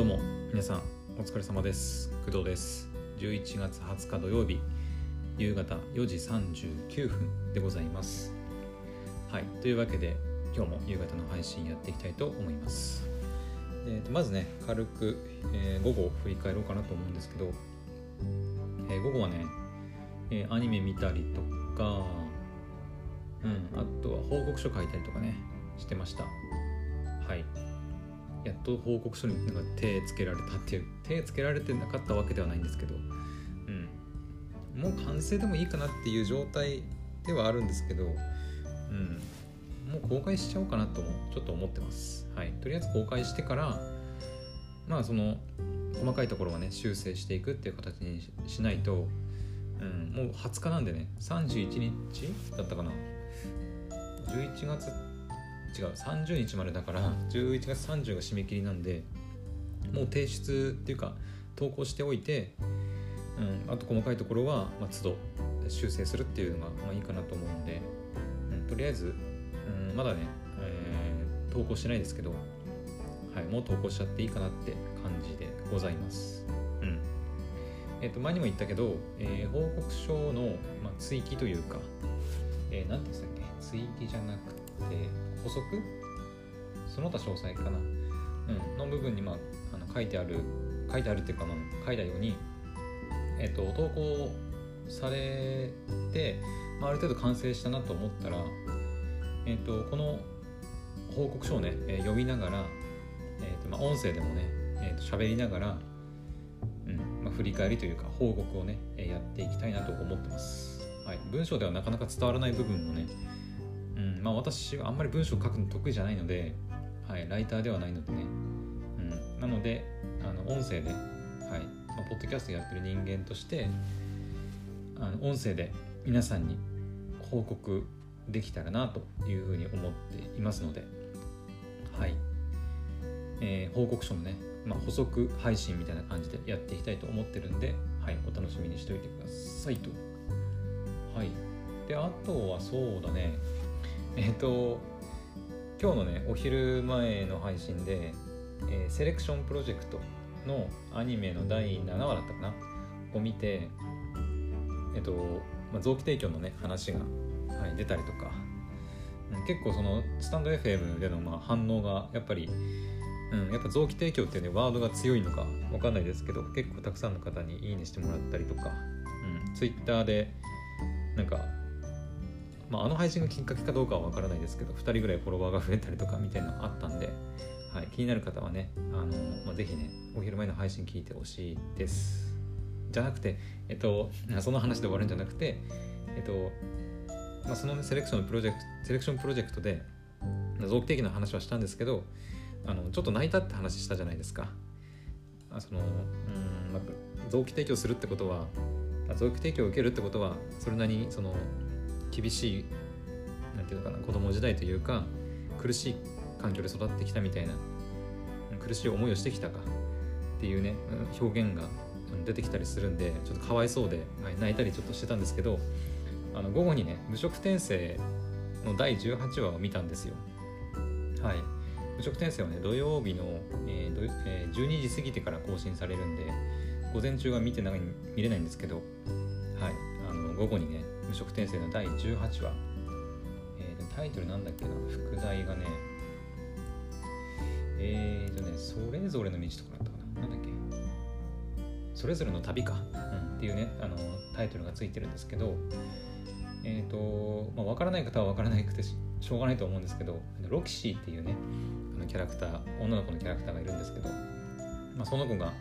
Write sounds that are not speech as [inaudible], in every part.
どうも皆さんお疲れ様です。工藤です。11月20日土曜日夕方4時39分でございます。はいというわけで今日も夕方の配信やっていきたいと思います。えー、とまずね軽く、えー午後を振り返ろうかなと思うんですけど、えー午後はね、えーアニメ見たりとかうんあとは報告書書いたりとかねしてました。はい。やっと報告書になんか手つけられたっていう手つけられてなかったわけではないんですけどうん。もう完成でもいいかなっていう状態ではあるんですけどうん。もう公開しちゃおうかなとちょっと思ってます。はい。とりあえず公開してからまあその細かいところはね修正していくっていう形にしないと、うん、もう20日なんでね31日だったかな。11月って違う30日までだから11月30が締め切りなんでもう提出っていうか投稿しておいて、うん、あと細かいところは、まあ、都度修正するっていうのが、まあ、いいかなと思うんで、うん、とりあえず、うん、まだね、えー投稿してないですけど、はい、もう投稿しちゃっていいかなって感じでございます。うんえっと前にも言ったけど、えー報告書の、まあ、追記というか、えー、なんて言うんでしたっけ追記じゃなくて補足？その他詳細かな、うん、の部分に、まあ、あの書いてある書いてあるっていうか、まあ、書いたように、えっと投稿されて、まあ、ある程度完成したなと思ったら、えっとこの報告書をね、えー読みながら、えっとまあ、音声でもね、えー、と喋りながら、うんまあ、振り返りというか報告をね、えーやっていきたいなと思ってます、はい、文章ではなかなか伝わらない部分もね、まあ、私はあんまり文章を書くの得意じゃないので、はい、ライターではないのでね、うん、なのであの音声で、はいまあ、ポッドキャストやってる人間としてあの音声で皆さんに報告できたらなというふうに思っていますので、はい。えー報告書のね、まあ、補足配信みたいな感じでやっていきたいと思ってるんで、はい、お楽しみにしておいてくださいと。はい、であとはそうだね。[laughs] えっ、と今日のねお昼前の配信で、えーセレクションプロジェクトのアニメの第7話だったかな？を見てえっ、と、まあ、臓器提供のね話が、はい、出たりとか、結構そのスタンド FM でのまあ反応がやっぱり、うん、やっぱ臓器提供っていうねワードが強いのかわかんないですけど結構たくさんの方にいいねしてもらったりとか、うん、Twitter でなんか、まあ、あの配信がきっかけかどうかはわからないですけど2人ぐらいフォロワーが増えたりとかみたいなのあったんで、はい、気になる方はねあの、まあ、ぜひねお昼前の配信聞いてほしいです。じゃなくてえっと [laughs] その話で終わるんじゃなくてえっとまあ、その、セレクションプロジェクトセレクションプロジェクトで臓器提供の話はしたんですけどあのちょっと泣いたって話したじゃないですか。あそのうん、まあ、臓器提供するってことは臓器提供を受けるってことはそれなりにその厳しいなんていうのかな子供時代というか苦しい環境で育ってきたみたいな苦しい思いをしてきたかっていうね表現が出てきたりするんでちょっとかわいそうで、はい、泣いたりちょっとしてたんですけどあの午後にね無職転生の第18話を見たんですよ。はい。無職転生はね土曜日の、えーえー12時過ぎてから更新されるんで午前中は見てない見れないんですけどはい。あの午後にね無職転生の第18話、えータイトルなんだっけな？副題がねえーとねそれぞれの道とかだったかな。なんだっけ？それぞれの旅か、うん、っていうねあのタイトルがついてるんですけどえっ、と、まあ、分からない方は分からないくてしょうがないと思うんですけどロキシーっていうねあのキャラクター女の子のキャラクターがいるんですけど、まあ、その子が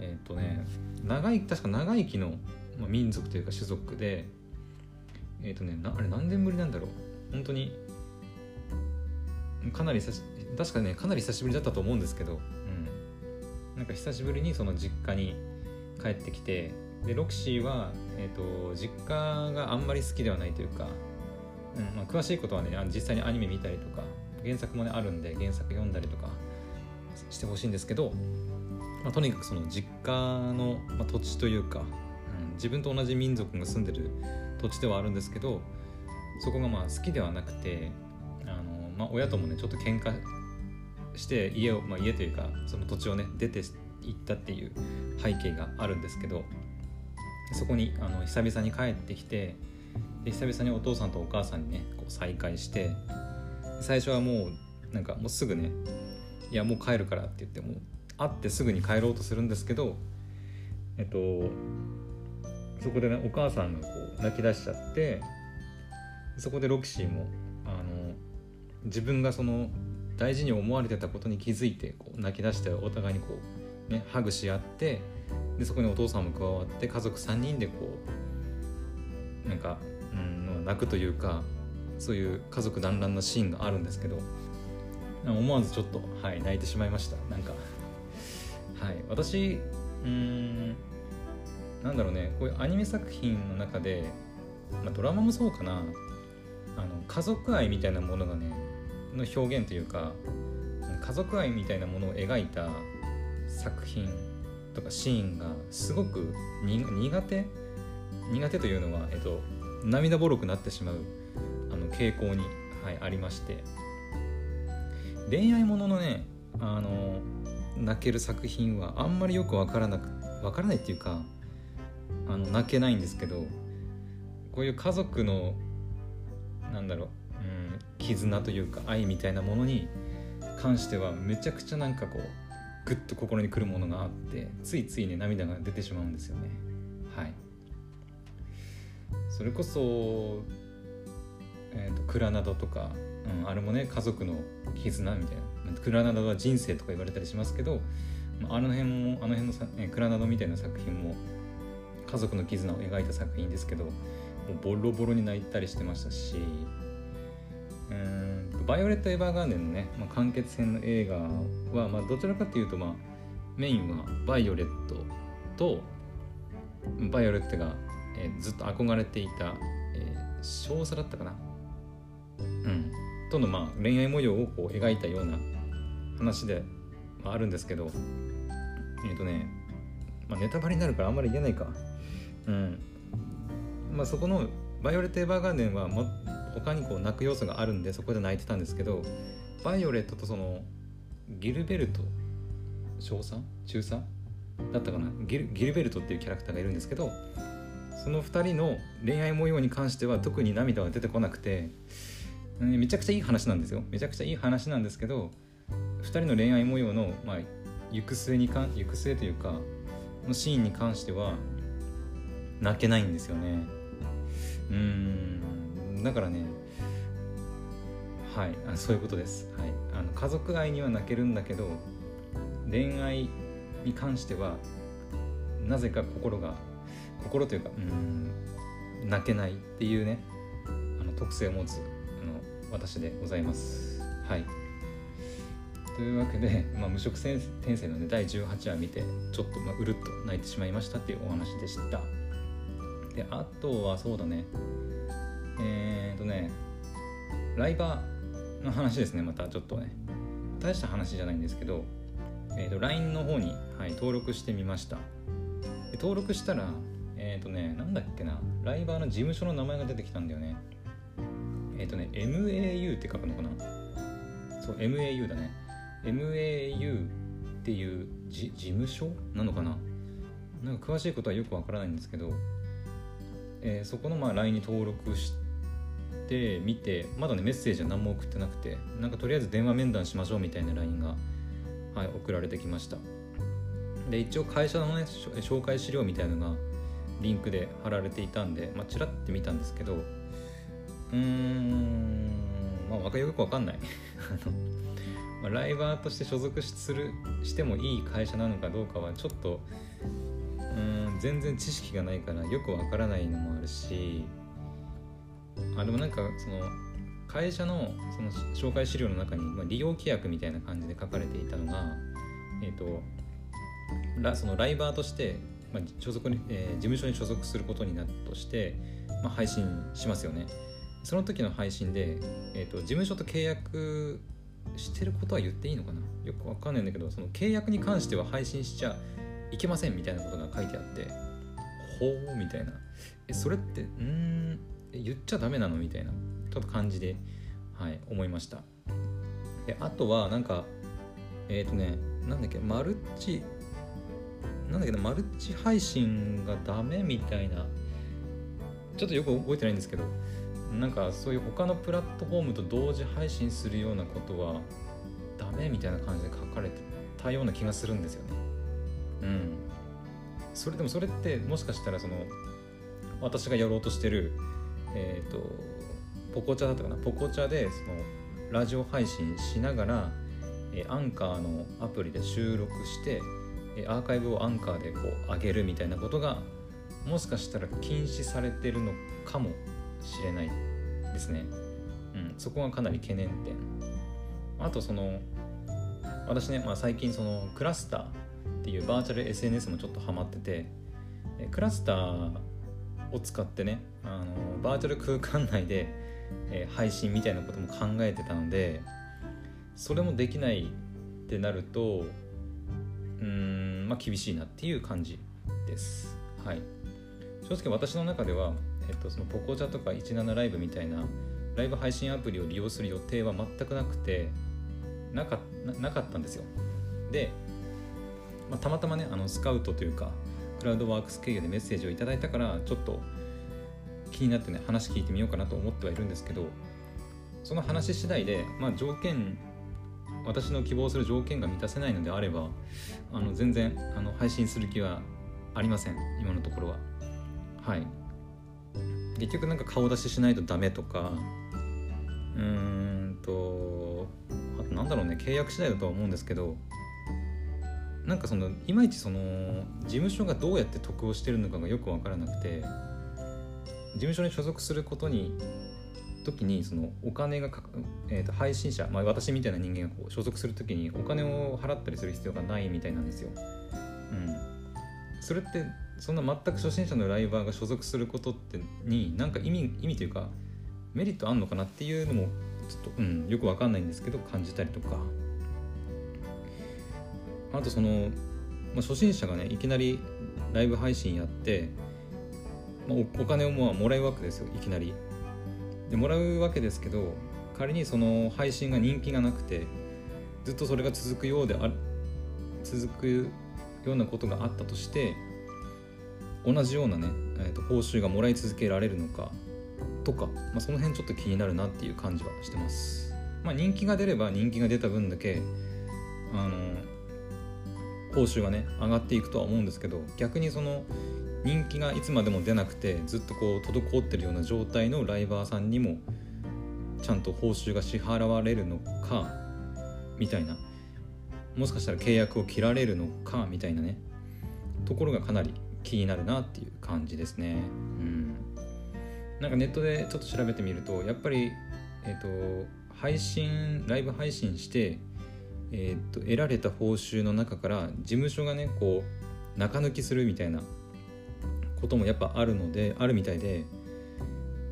えっ、とね長い確か長生きの、まあ、民族というか種族でえっ、とねあれ何年ぶりなんだろう。本当に。かなり久し確かねかなり久しぶりだったと思うんですけど、うん、なんか久しぶりにその実家に帰ってきて。でロキシーは、えー、と実家があんまり好きではないというか、うんまあ、詳しいことはね実際にアニメ見たりとか原作もねあるんで原作読んだりとかしてほしいんですけど、まあ、とにかくその実家の、まあ、土地というか、うん、自分と同じ民族が住んでる土地ではあるんですけどそこがまあ好きではなくてあの、まあ、親ともねちょっと喧嘩して家を、まあ、家というかその土地をね出て行ったっていう背景があるんですけどそこにあの久々に帰ってきてで久々にお父さんとお母さんにねこう再会して最初はもうなんかもうすぐね「いやもう帰るから」って言っても会ってすぐに帰ろうとするんですけどえっとそこでねお母さんがこう泣き出しちゃってそこでロキシーもあの自分がその大事に思われてたことに気づいてこう泣き出してお互いにこうねハグし合ってでそこにお父さんも加わって家族3人でこうなんか、うん、泣くというかそういう家族団らんなシーンがあるんですけど思わずちょっと、はい、泣いてしまいました。なんかはい私うんなんだろうねこういうアニメ作品の中で、まあ、ドラマもそうかな。あの家族愛みたいなものがねの表現というか家族愛みたいなものを描いた作品とかシーンがすごく苦手？苦手というのは、えっと、涙ぼろくなってしまうあの傾向に、はい、ありまして。恋愛もののねあの泣ける作品はあんまりよく分からなく分からないっていうかあの泣けないんですけどこういう家族のなんだろう、うん、絆というか愛みたいなものに関してはめちゃくちゃなんかこうグッと心にくるものがあってついついね涙が出てしまうんですよね。はい。それこそ、えーと、クラナドとか、うん、あれもね家族の絆みたいなクラナドは人生とか言われたりしますけどあの辺もあの辺のさ、クラナドみたいな作品も家族の絆を描いた作品ですけどもうボロボロに泣いたりしてましたしうんバイオレット・エヴァーガーデンのね、まあ、完結編の映画は、まあ、どちらかというと、まあ、メインはバイオレットとバイオレットが、えー、ずっと憧れていた、えー、少佐だったかな。うん。との、まあ、恋愛模様をこう描いたような話で、まあ、あるんですけどえっ、ー、とね、まあ、ネタバレになるからあんまり言えないか。うん。まあそこのバイオレット・エヴァーガーデンはも他にこう泣く要素があるんでそこで泣いてたんですけどバイオレットとそのギルベルト少佐中佐だったかな？ギルギルベルトっていうキャラクターがいるんですけどその2人の恋愛模様に関しては特に涙は出てこなくてめちゃくちゃいい話なんですよ。めちゃくちゃいい話なんですけど2人の恋愛模様の、まあ、行く末にか行く末というかのシーンに関しては泣けないんですよね。うん。だからねはいあそういうことです、はい、あの家族愛には泣けるんだけど恋愛に関してはなぜか心が心というかうん泣けないっていうねあの特性を持つあの私でございます。はい。というわけで、まあ、無職転生のね第18話見てちょっとまあうるっと泣いてしまいましたっていうお話でした。であとはそうだね。えっ、とねライバーの話ですねまたちょっとね。大した話じゃないんですけど、えーと、LINE の方に、はい、登録してみました。で登録したらえっ、ー、とねなんだっけなライバーの事務所の名前が出てきたんだよね。えっ、ー、とね MAU って書くのかな。そう MAU だね。MAU っていう事務所？なのかな。なんか詳しいことはよくわからないんですけどえー、そこのまあ LINE に登録して見てまだねメッセージは何も送ってなくてなんかとりあえず電話面談しましょうみたいな LINE が、はい、送られてきました。で一応会社のね紹介資料みたいのがリンクで貼られていたんで、まあ、ちらって見たんですけどうーんまあよくわかんない。[laughs] まあ、ライバーとして所属するしてもいい会社なのかどうかはちょっと全然知識がないからよくわからないのもあるしあでもなんかその会社のその紹介資料の中に、まあ、利用規約みたいな感じで書かれていたのが、えーと、ラそのライバーとして、まあ、所属に、えー、事務所に所属することになったとして、まあ、配信しますよね。その時の配信で、えーと、と事務所と契約してることは言っていいのかな？よくわかんないんだけどその契約に関しては配信しちゃいけませんみたいなことが書いてあってほうみたいなえそれってうん言っちゃダメなの？みたいなちょっと感じで、はい、思いました。であとはなんかえっ、ー、とねなんだっけマルチなんだけどマルチ配信がダメみたいな。ちょっとよく覚えてないんですけどなんかそういう他のプラットフォームと同時配信するようなことはダメみたいな感じで書かれてたような気がするんですよね。うん。それでもそれってもしかしたらその私がやろうとしてるえっ、ー、とポコチャだったかな？ポコチャでそのラジオ配信しながら、えアンカーのアプリで収録してアーカイブをアンカーでこう上げるみたいなことがもしかしたら禁止されてるのかもしれないですね。うん、そこがかなり懸念点。あとその私ね、まあ、最近そのクラスターっていうバーチャル SNS もちょっとハマっててクラスターを使ってねあのバーチャル空間内で、え配信みたいなことも考えてたのでそれもできないってなるとうんまあ厳しいなっていう感じです。はい、正直私の中では、えっと、そのポコチャとか17ライブみたいなライブ配信アプリを利用する予定は全くなくてなかなかったんですよで、まあ、たまたまねあのスカウトというかクラウドワークス経由でメッセージをいただいたからちょっと気になってね話聞いてみようかなと思ってはいるんですけどその話次第で、まあ、条件私の希望する条件が満たせないのであればあの全然あの配信する気はありません今のところは。はい。結局なんか顔出ししないとダメとかうーんとあとなんだろうね契約次第だとは思うんですけどなんかそのいまいちその事務所がどうやって得をしてるのかがよく分からなくて事務所に所属することに時にそのお金が、えー、と配信者、まあ、私みたいな人間がこう所属する時にお金を払ったりする必要がないみたいなんですよ。うん、それってそんな全く初心者のライバーが所属することってに何か意味意味というかメリットあんのかなっていうのもちょっと、うん、よくわかんないんですけど感じたりとかあとその、まあ、初心者がねいきなりライブ配信やって、まあ、お金をももらうわけですよいきなりでもらうわけですけど仮にその配信が人気がなくてずっとそれが続くようであ続くようなことがあったとして同じようなね、えー、と報酬がもらい続けられるのかとか、まあ、その辺ちょっと気になるなっていう感じはしてます。まあ、人気が出れば人気が出た分だけあの報酬がね上がっていくとは思うんですけど逆にその人気がいつまでも出なくてずっとこう滞ってるような状態のライバーさんにもちゃんと報酬が支払われるのかみたいな。もしかしたら契約を切られるのかみたいなね。ところがかなり気になるなっていう感じですね。うん。なんかネットでちょっと調べてみるとやっぱり、えっ、ー、と配信ライブ配信して、えーと、得られた報酬の中から事務所がねこう中抜きするみたいなこともやっぱあるのであるみたいで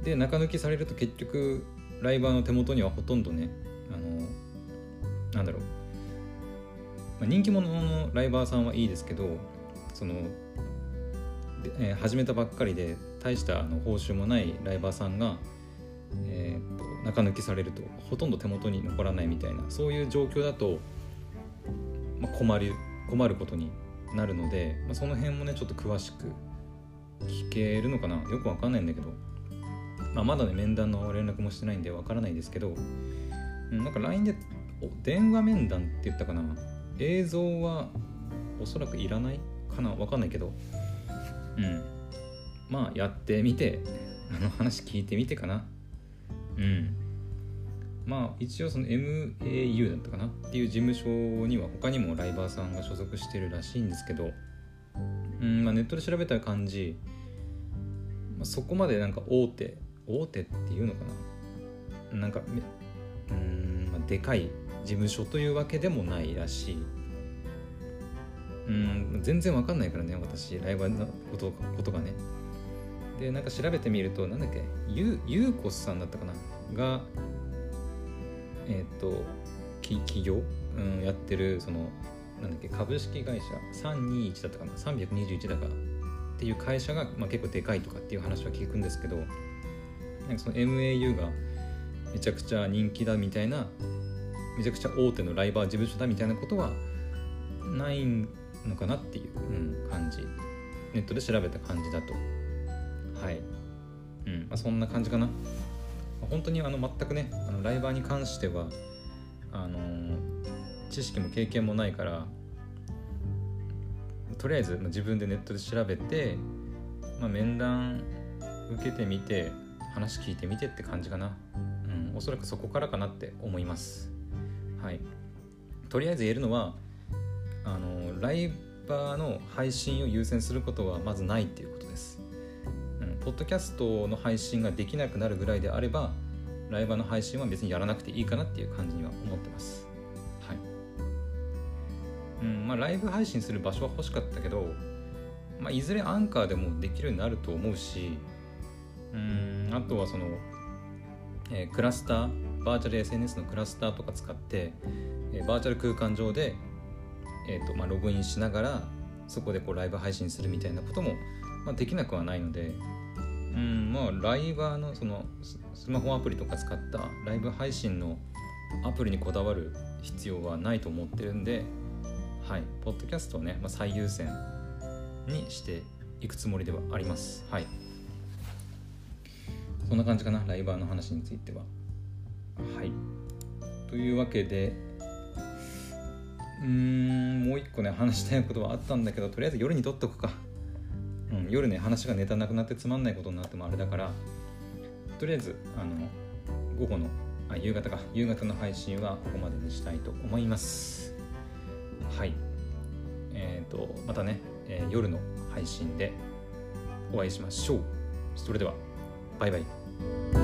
で中抜きされると結局ライバーの手元にはほとんどねあのなんだろう、まあ、人気者のライバーさんはいいですけどそのでえー、始めたばっかりで大したあの報酬もないライバーさんが、えーと、中抜きされるとほとんど手元に残らないみたいなそういう状況だと、まあ、困る困ることになるので、まあ、その辺もねちょっと詳しく聞けるのかな。よくわかんないんだけど、まあ、まだね面談の連絡もしてないんでわからないですけど、うん、なんか LINE で電話面談って言ったかな。映像はおそらくいらないかな。わかんないけどうん。まあやってみてあの話聞いてみてかな。うん。まあ一応その MAU だったかな？っていう事務所には他にもライバーさんが所属してるらしいんですけどうんまあネットで調べた感じ、まあ、そこまでなんか大手大手っていうのかな？なんかうん、まあ、でかい事務所というわけでもないらしい。うん全然わかんないからね私。ライバーのことことがね。でなんか調べてみるとなんだっけゆゆうこさんだったかな？がえっ、ー、と企業、うん、やってるそのなんだっけ株式会社321だったかな？321だかっていう会社が、まあ、結構でかいとかっていう話は聞くんですけどなんかその MAU がめちゃくちゃ人気だみたいなめちゃくちゃ大手のライバー事務所だみたいなことはないのかなっていう、うん、感じ。ネットで調べた感じだと。はい。うん。まあ、そんな感じかな。本当にあの全くねあのライバーに関してはあのー、知識も経験もないからとりあえず自分でネットで調べて、まあ、面談受けてみて話聞いてみてって感じかな、うん、おそらくそこからかなって思います。はい。とりあえず言えるのはあのライバーの配信を優先することはまずないっていうことです、うん、ポッドキャストの配信ができなくなるぐらいであればライバーの配信は別にやらなくていいかなっていう感じには思ってます。はい。うんまあライブ配信する場所は欲しかったけど、まあ、いずれアンカーでもできるようになると思うしうんあとはその、えー、クラスターバーチャル SNS のクラスターとか使って、えー、バーチャル空間上で、えーとまあ、ログインしながらそこでこうライブ配信するみたいなことも、まあ、できなくはないのでうんまあライバーのそのスマホアプリとか使ったライブ配信のアプリにこだわる必要はないと思ってるんではいポッドキャストをね、まあ、最優先にしていくつもりではあります。はい。そんな感じかなライバーの話については。はい。というわけでうーんもう一個ね話したいことはあったんだけどとりあえず夜に撮っとくか。うん、夜ね話がネタなくなってつまんないことになってもあれだからとりあえずあの午後のあ夕方か。夕方の配信はここまでにしたいと思います。はい。えっ、ー、とまたね、えー、夜の配信でお会いしましょう。それではバイバイ。